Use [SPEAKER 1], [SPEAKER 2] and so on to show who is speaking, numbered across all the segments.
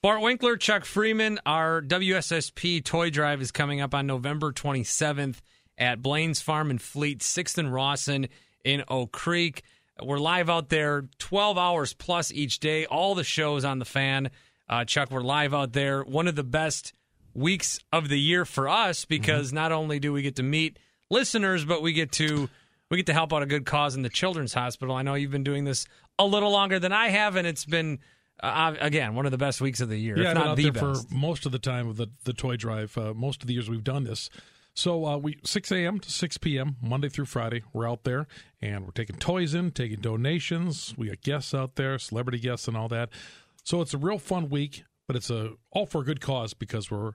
[SPEAKER 1] Bart Winkler, Chuck Freeman, our WSSP toy drive is coming up on November 27th at Blaine's Farm and Fleet, 6th and Rawson in Oak Creek. We're live out there 12 hours plus each day, all the shows on the fan. Uh, Chuck, we're live out there. One of the best weeks of the year for us because mm-hmm. not only do we get to meet listeners, but we get to we get to help out a good cause in the children's hospital. I know you've been doing this a little longer than I have, and it's been uh, again one of the best weeks of the year.
[SPEAKER 2] Yeah,
[SPEAKER 1] if
[SPEAKER 2] not the best. for most of the time of the the toy drive. Uh, most of the years we've done this. So uh, we 6 a.m. to 6 p.m. Monday through Friday. We're out there and we're taking toys in, taking donations. We got guests out there, celebrity guests, and all that. So it's a real fun week, but it's a all for a good cause because we're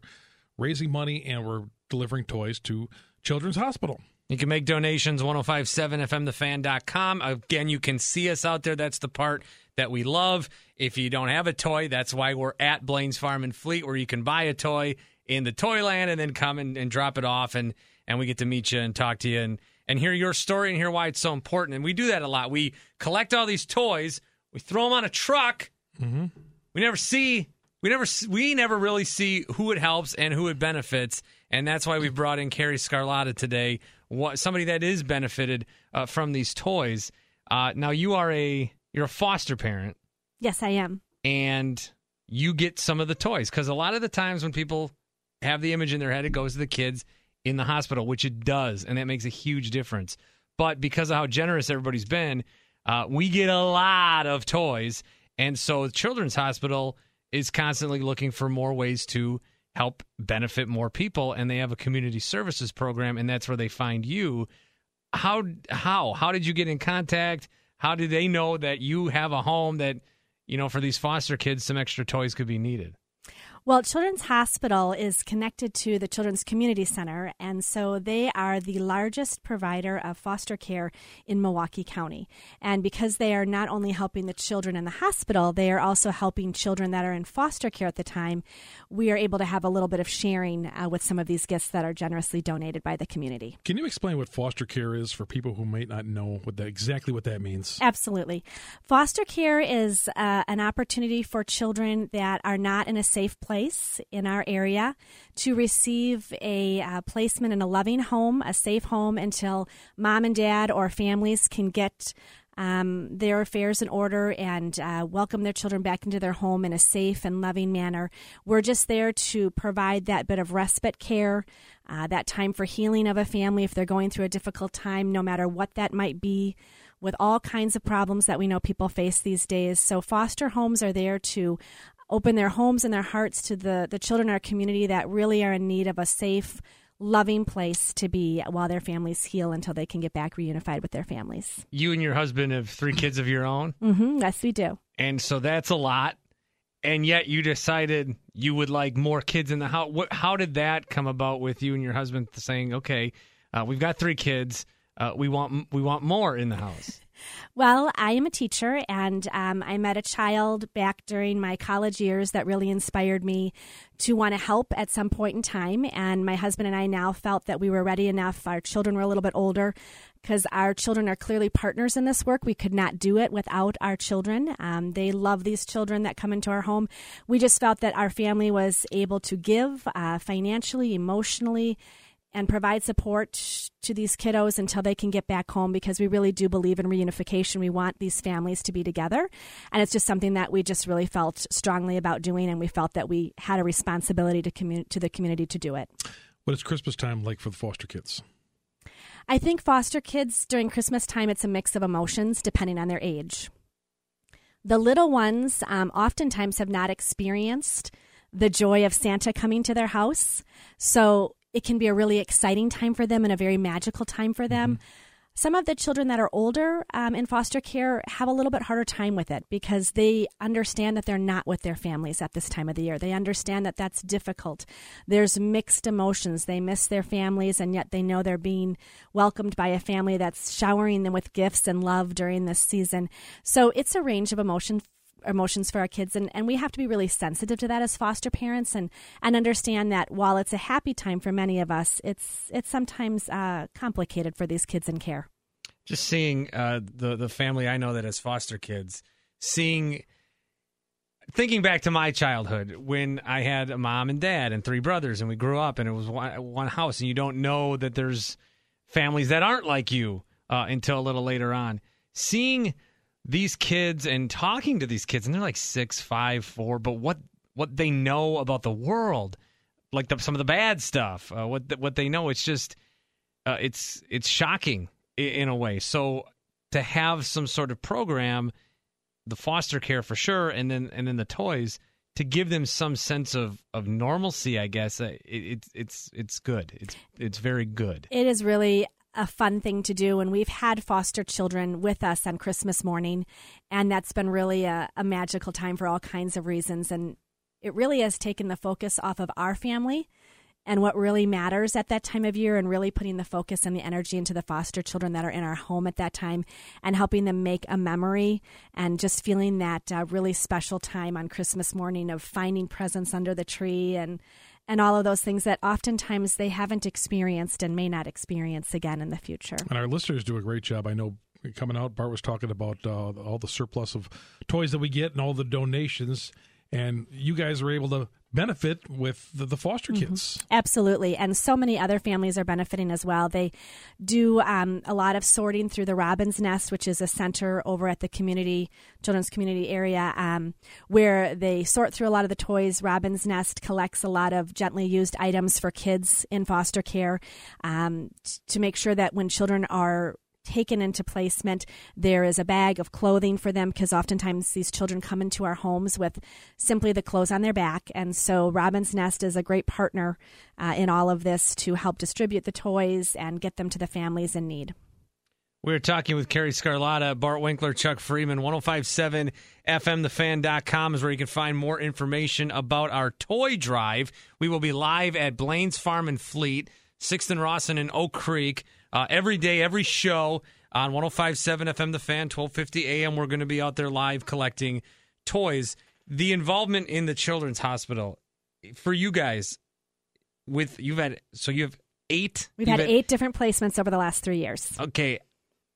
[SPEAKER 2] raising money and we're delivering toys to Children's Hospital.
[SPEAKER 1] You can make donations 1057fmthefan.com. Again, you can see us out there. That's the part that we love. If you don't have a toy, that's why we're at Blaine's Farm and Fleet, where you can buy a toy in the Toyland and then come and, and drop it off, and and we get to meet you and talk to you and and hear your story and hear why it's so important. And we do that a lot. We collect all these toys, we throw them on a truck. Mm-hmm. We never see, we never, we never really see who it helps and who it benefits. And that's why we brought in Carrie Sgarlata today, what, somebody that is benefited uh, from these toys. Uh, now you are a you're a foster parent.
[SPEAKER 3] Yes, I am.
[SPEAKER 1] And you get some of the toys because a lot of the times when people have the image in their head, it goes to the kids in the hospital, which it does, and that makes a huge difference. But because of how generous everybody's been, uh, we get a lot of toys, and so the Children's Hospital is constantly looking for more ways to help benefit more people, and they have a community services program, and that's where they find you. How how how did you get in contact? How do they know that you have a home that you know for these foster kids some extra toys could be needed?
[SPEAKER 3] Well, Children's Hospital is connected to the Children's Community Center, and so they are the largest provider of foster care in Milwaukee County. And because they are not only helping the children in the hospital, they are also helping children that are in foster care at the time. We are able to have a little bit of sharing uh, with some of these gifts that are generously donated by the community.
[SPEAKER 2] Can you explain what foster care is for people who might not know what that, exactly what that means?
[SPEAKER 3] Absolutely. Foster care is uh, an opportunity for children that are not in a safe place place in our area to receive a uh, placement in a loving home, a safe home until mom and dad or families can get um, their affairs in order and uh, welcome their children back into their home in a safe and loving manner. We're just there to provide that bit of respite care, uh, that time for healing of a family if they're going through a difficult time, no matter what that might be, with all kinds of problems that we know people face these days. So, foster homes are there to open their homes and their hearts to the, the children in our community that really are in need of a safe, loving place to be while their families heal until they can get back reunified with their families.
[SPEAKER 1] You and your husband have three kids of your own?
[SPEAKER 3] Mm-hmm, yes, we do.
[SPEAKER 1] And so that's a lot. And yet you decided you would like more kids in the house. What, how did that come about with you and your husband saying, okay, uh, we've got three kids. Uh, we want we want more in the house.
[SPEAKER 3] Well, I am a teacher, and um, I met a child back during my college years that really inspired me to want to help at some point in time. And my husband and I now felt that we were ready enough. Our children were a little bit older because our children are clearly partners in this work. We could not do it without our children. Um, they love these children that come into our home. We just felt that our family was able to give uh, financially, emotionally, and provide support to these kiddos until they can get back home because we really do believe in reunification. We want these families to be together. And it's just something that we just really felt strongly about doing. And we felt that we had a responsibility to, commun- to the community to do it.
[SPEAKER 2] What is Christmas time like for the foster kids?
[SPEAKER 3] I think foster kids during Christmas time, it's a mix of emotions depending on their age. The little ones um, oftentimes have not experienced the joy of Santa coming to their house. So it can be a really exciting time for them and a very magical time for them. Mm-hmm. Some of the children that are older um, in foster care have a little bit harder time with it because they understand that they're not with their families at this time of the year. They understand that that's difficult. There's mixed emotions. They miss their families, and yet they know they're being welcomed by a family that's showering them with gifts and love during this season. So it's a range of emotion emotions for our kids and, and we have to be really sensitive to that as foster parents and, and understand that while it's a happy time for many of us it's it's sometimes uh, complicated for these kids in care
[SPEAKER 1] just seeing uh, the the family I know that has foster kids seeing thinking back to my childhood when I had a mom and dad and three brothers, and we grew up, and it was one, one house, and you don't know that there's families that aren't like you uh, until a little later on. Seeing these kids and talking to these kids, and they're like six, five, four, but what what they know about the world, like the, some of the bad stuff, uh, what what they know, it's just uh, it's it's shocking in, a way. So to have some sort of program the foster care for sure, and then and then the toys to give them some sense of, of normalcy. I guess uh, it, it's it's it's good. It's it's very good.
[SPEAKER 3] It is really a fun thing to do and we've had foster children with us on christmas morning and that's been really a, a magical time for all kinds of reasons and it really has taken the focus off of our family and what really matters at that time of year and really putting the focus and the energy into the foster children that are in our home at that time and helping them make a memory and just feeling that uh, really special time on Christmas morning of finding presents under the tree and and all of those things that oftentimes they haven't experienced and may not experience again in the future.
[SPEAKER 2] And our listeners do a great job. I know coming out, Bart was talking about uh, all the surplus of toys that we get and all the donations and you guys are able to benefit with the, the foster mm-hmm. kids.
[SPEAKER 3] Mm-hmm. Absolutely. And so many other families are benefiting as well. They do um, a lot of sorting through the Robin's Nest, which is a center over at the community, children's community area, um, where they sort through a lot of the toys. Robin's Nest collects a lot of gently used items for kids in foster care um, t- to make sure that when children are taken into placement. There is a bag of clothing for them because oftentimes these children come into our homes with simply the clothes on their back. And so Robin's Nest is a great partner uh, in all of this to help distribute the toys and get them to the families in need.
[SPEAKER 1] We're talking with Carrie Sgarlata, Bart Winkler, Chuck Freeman. 1057 FMTheFan.com is where you can find more information about our toy drive. We will be live at Blaine's Farm and Fleet, 6th and Rawson in Oak Creek uh, every day, every show on 1057 FM The Fan, 1250 AM. We're going to be out there live collecting toys. The involvement in the Children's Hospital for you guys, with you've had so you have eight.
[SPEAKER 3] We've had, had eight different placements over the last three years.
[SPEAKER 1] Okay,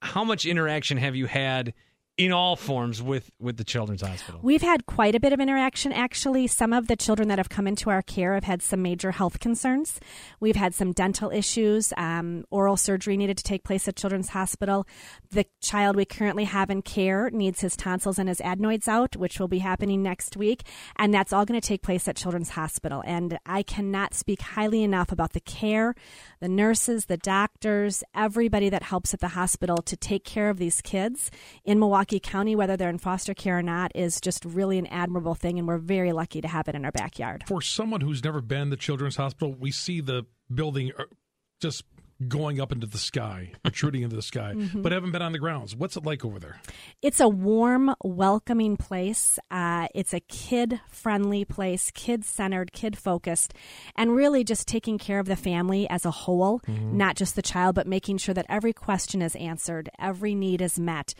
[SPEAKER 1] how much interaction have you had in all forms with with the children's hospital.
[SPEAKER 3] We've had quite a bit of interaction actually. Some of the children that have come into our care have had some major health concerns. We've had some dental issues um, oral surgery needed to take place at children's hospital. The child we currently have in care needs his tonsils and his adenoids out which will be happening next week and that's all going to take place at children's hospital. And i cannot speak highly enough about the care the nurses the doctors everybody that helps at the hospital to take care of these kids in milwaukee County, whether they're in foster care or not, is just really an admirable thing, and we're very lucky to have it in our backyard.
[SPEAKER 2] For someone who's never been to Children's Hospital, we see the building uh, just going up into the sky, protruding into the sky, mm-hmm. but haven't been on the grounds. What's it like over there?
[SPEAKER 3] It's a warm, welcoming place. Uh, it's a kid friendly place, kid centered, kid focused, and really just taking care of the family as a whole, mm-hmm. not just the child, but making sure that every question is answered, every need is met.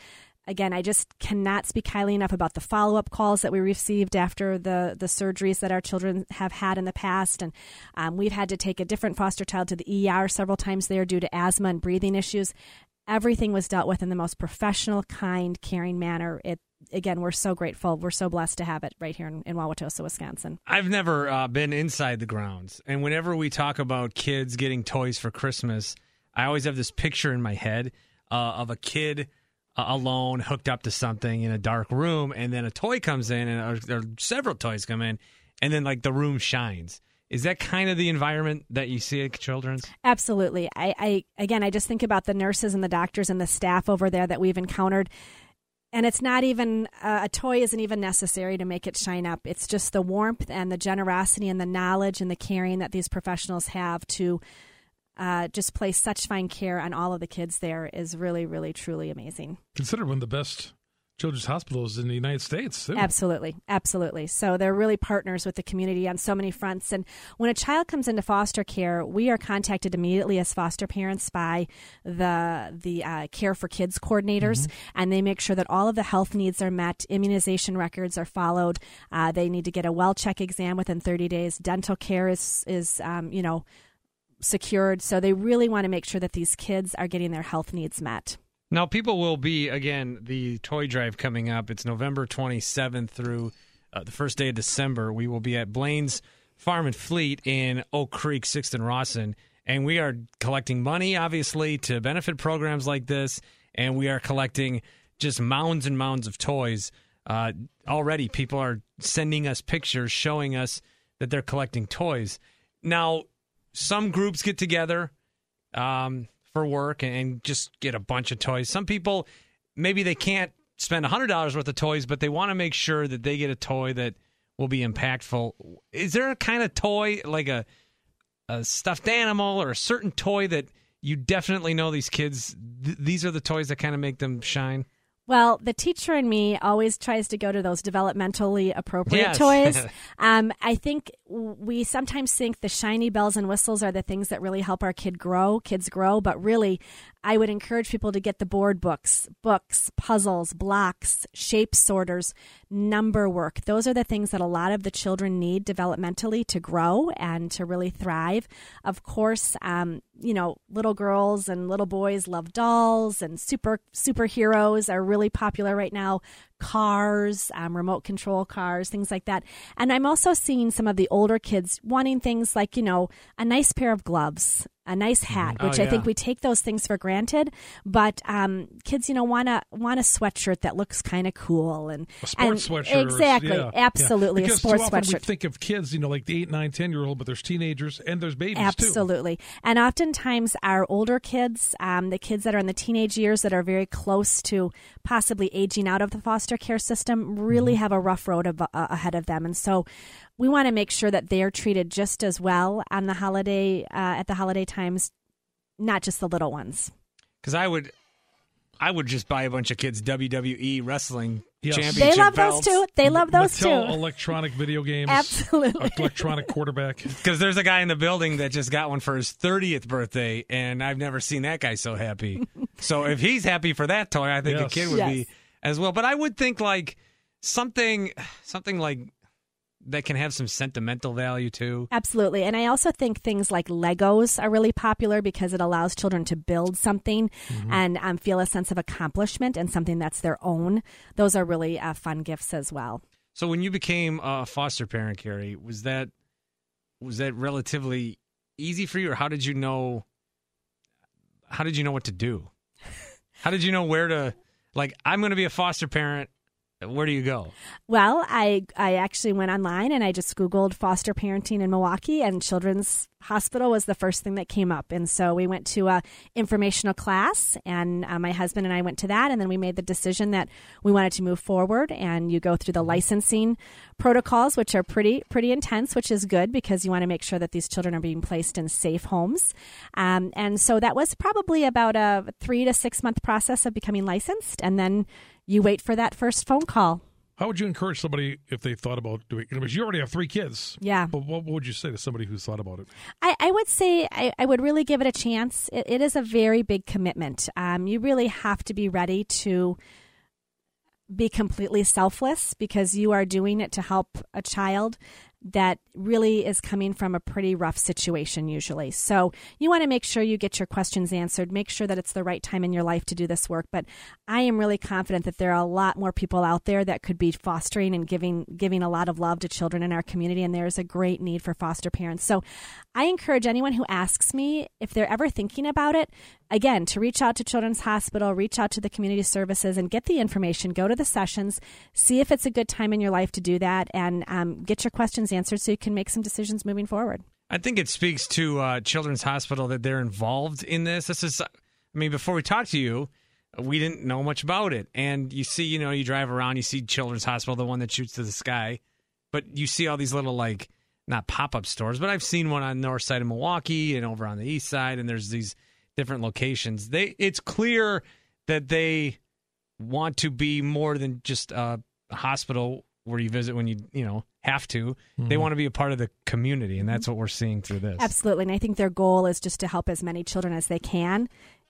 [SPEAKER 3] Again, I just cannot speak highly enough about the follow up calls that we received after the, the surgeries that our children have had in the past. And um, we've had to take a different foster child to the ER several times there due to asthma and breathing issues. Everything was dealt with in the most professional, kind, caring manner. It again, we're so grateful. We're so blessed to have it right here in, in Wauwatosa, Wisconsin.
[SPEAKER 1] I've never uh, been inside the grounds, and whenever we talk about kids getting toys for Christmas, I always have this picture in my head uh, of a kid alone, hooked up to something in a dark room, and then a toy comes in, and or, or several toys come in, and then like the room shines. Is that kind of the environment that you see at Children's?
[SPEAKER 3] Absolutely. I, I again, I just think about the nurses and the doctors and the staff over there that we've encountered and it's not even uh, a toy isn't even necessary to make it shine up it's just the warmth and the generosity and the knowledge and the caring that these professionals have to uh, just place such fine care on all of the kids there is really, really, truly amazing.
[SPEAKER 2] Considered one of the best children's hospitals in the United States. Too.
[SPEAKER 3] Absolutely, absolutely. So they're really partners with the community on so many fronts. And when a child comes into foster care, we are contacted immediately as foster parents by the the uh, Care for Kids coordinators, mm-hmm. and they make sure that all of the health needs are met, immunization records are followed. Uh, they need to get a well check exam within 30 days. Dental care is is um, you know secured. So they really want to make sure that these kids are getting their health needs met.
[SPEAKER 1] Now, people will be, again, the toy drive coming up. It's November 27th through uh, the first day of December, we will be at Blaine's Farm and Fleet in Oak Creek, Sixth and Rawson, and we are collecting money, obviously, to benefit programs like this, and we are collecting just mounds and mounds of toys. Uh, already, people are sending us pictures showing us that they're collecting toys. Now, some groups get together um, for work and, just get a bunch of toys. Some people maybe they can't spend $100 worth of toys, but they want to make sure that they get a toy that will be impactful. Is there a kind of toy, like a, a stuffed animal or a certain toy that you definitely know these kids, th- these are the toys that kind of make them shine?
[SPEAKER 3] Well, the teacher in me always tries to go to those developmentally appropriate
[SPEAKER 1] Yes.
[SPEAKER 3] toys. um, I think we sometimes think the shiny bells and whistles are the things that really help our kid grow, kids grow, but really, I would encourage people to get the board books, books, puzzles, blocks, shape sorters, number work. Those are the things that a lot of the children need developmentally to grow and to really thrive. Of course, um, you know, little girls and little boys love dolls and super superheroes are really popular right now. Cars, um, remote control cars, things like that. And I'm also seeing some of the older kids wanting things like, you know, a nice pair of gloves, a nice hat,
[SPEAKER 1] Oh,
[SPEAKER 3] which I think we take those things for granted. But um, kids, you know, want a want a sweatshirt that looks kind of cool and
[SPEAKER 2] A sports
[SPEAKER 3] and-
[SPEAKER 2] sweatshirt.
[SPEAKER 3] Exactly,
[SPEAKER 2] yeah, yeah.
[SPEAKER 3] absolutely,
[SPEAKER 2] Because
[SPEAKER 3] a sports
[SPEAKER 2] too often
[SPEAKER 3] sweatshirt.
[SPEAKER 2] We think of kids, you know, like the eight, nine, ten year old, but there's teenagers and there's babies too.
[SPEAKER 3] Absolutely. And oftentimes, our older kids, um, the kids that are in the teenage years that are very close to possibly aging out of the foster care system, really
[SPEAKER 2] Mm-hmm.
[SPEAKER 3] have a rough road uh, ahead of them. And so, we want to make sure that they're treated just as well on the holiday uh, at the holiday times, not just the little ones.
[SPEAKER 1] Because I would, I would just buy a bunch of kids WWE wrestling
[SPEAKER 2] Yes.
[SPEAKER 1] championship
[SPEAKER 3] They love
[SPEAKER 1] belts.
[SPEAKER 3] those too. They love those
[SPEAKER 2] Mattel
[SPEAKER 3] too.
[SPEAKER 2] electronic video games.
[SPEAKER 3] Absolutely.
[SPEAKER 2] Electronic quarterback.
[SPEAKER 1] Because there's a guy in the building that just got one for his 30th birthday, and I've never seen that guy so happy. so if he's happy for that toy, I think
[SPEAKER 2] Yes.
[SPEAKER 1] a kid would
[SPEAKER 3] Yes.
[SPEAKER 1] be as well. But I would think like something, something like that can have some sentimental value too.
[SPEAKER 3] Absolutely. And I also think things like Legos are really popular because it allows children to build something and um, feel a sense of accomplishment and something that's their own. Those are really uh, fun gifts as well.
[SPEAKER 1] So when you became a foster parent, Carrie, was that was that relatively easy for you, or how did you know? How did you know what to do? How did you know where to? Like, I'm going to be a foster parent. Where do you go?
[SPEAKER 3] Well, I I actually went online and I just Googled foster parenting in Milwaukee, and Children's Hospital was the first thing that came up. And so we went to a informational class, and uh, my husband and I went to that, and then we made the decision that we wanted to move forward. And you go through the licensing protocols, which are pretty pretty intense, which is good because you want to make sure that these children are being placed in safe homes. Um, and so that was probably about a three to six month process of becoming licensed, and then you wait for that first phone call.
[SPEAKER 2] How would you encourage somebody if they thought about doing it? Because you already have three kids.
[SPEAKER 3] Yeah.
[SPEAKER 2] But what, what would you say to somebody who's thought about it?
[SPEAKER 3] I, I would say I, I would really give it a chance. It, it is a very big commitment. Um, you really have to be ready to be completely selfless because you are doing it to help a child that really is coming from a pretty rough situation usually. So you want to make sure you get your questions answered, make sure that it's the right time in your life to do this work, but I am really confident that there are a lot more people out there that could be fostering and giving giving a lot of love to children in our community and there's a great need for foster parents. So I encourage anyone who asks me if they're ever thinking about it, again, to reach out to Children's Hospital, reach out to the community services and get the information, go to the sessions, see if it's a good time in your life to do that and um, get your questions answered so you can make some decisions moving forward.
[SPEAKER 1] I think it speaks to uh, Children's Hospital that they're involved in this. This is, I mean, before we talked to you, we didn't know much about it. And you see, you know, you drive around, you see Children's Hospital, the one that shoots to the sky, but you see all these little like not pop up stores, but I've seen one on the north side of Milwaukee and over on the east side, and there's these different locations. They, it's clear that they want to be more than just a hospital where you visit when you you know have to. They mm-hmm. want to be a part of the community, and that's mm-hmm. what we're seeing through this.
[SPEAKER 3] Absolutely. And I think their goal is just to help as many children as they can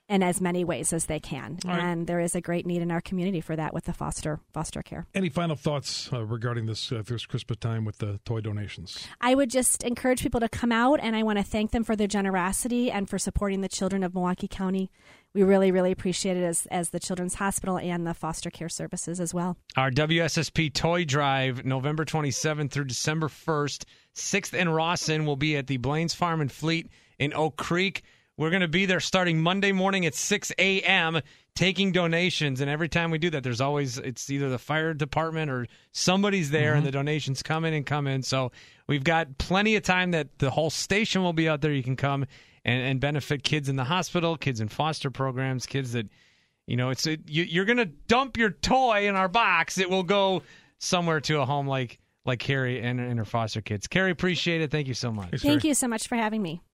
[SPEAKER 3] in as many ways as they can.
[SPEAKER 2] All right.
[SPEAKER 3] And there is a great need in our community for that with the foster foster care.
[SPEAKER 2] Any final thoughts uh, regarding this uh, this Christmas time with the toy donations?
[SPEAKER 3] I would just encourage people to come out, and I want to thank them for their generosity and for supporting the children of Milwaukee County. We really, really appreciate it as, as the Children's Hospital and the foster care services as well.
[SPEAKER 1] Our WSSP Toy Drive, November 27th through December 1st, 6th in Rawson, will be at the Blaines Farm and Fleet in Oak Creek. We're going to be there starting Monday morning at 6 a.m. taking donations. And every time we do that, there's always, it's either the fire department or somebody's there and mm-hmm. the donations come in and come in. So we've got plenty of time that the whole station will be out there. You can come and, and benefit kids in the hospital, kids in foster programs, kids that, you know, it's it, you, you're going to dump your toy in our box. It will go somewhere to a home like like Carrie and, and her foster kids. Carrie, appreciate it. Thank you so much.
[SPEAKER 2] Thanks,
[SPEAKER 3] Thank
[SPEAKER 2] Terry.
[SPEAKER 3] you so much for having me.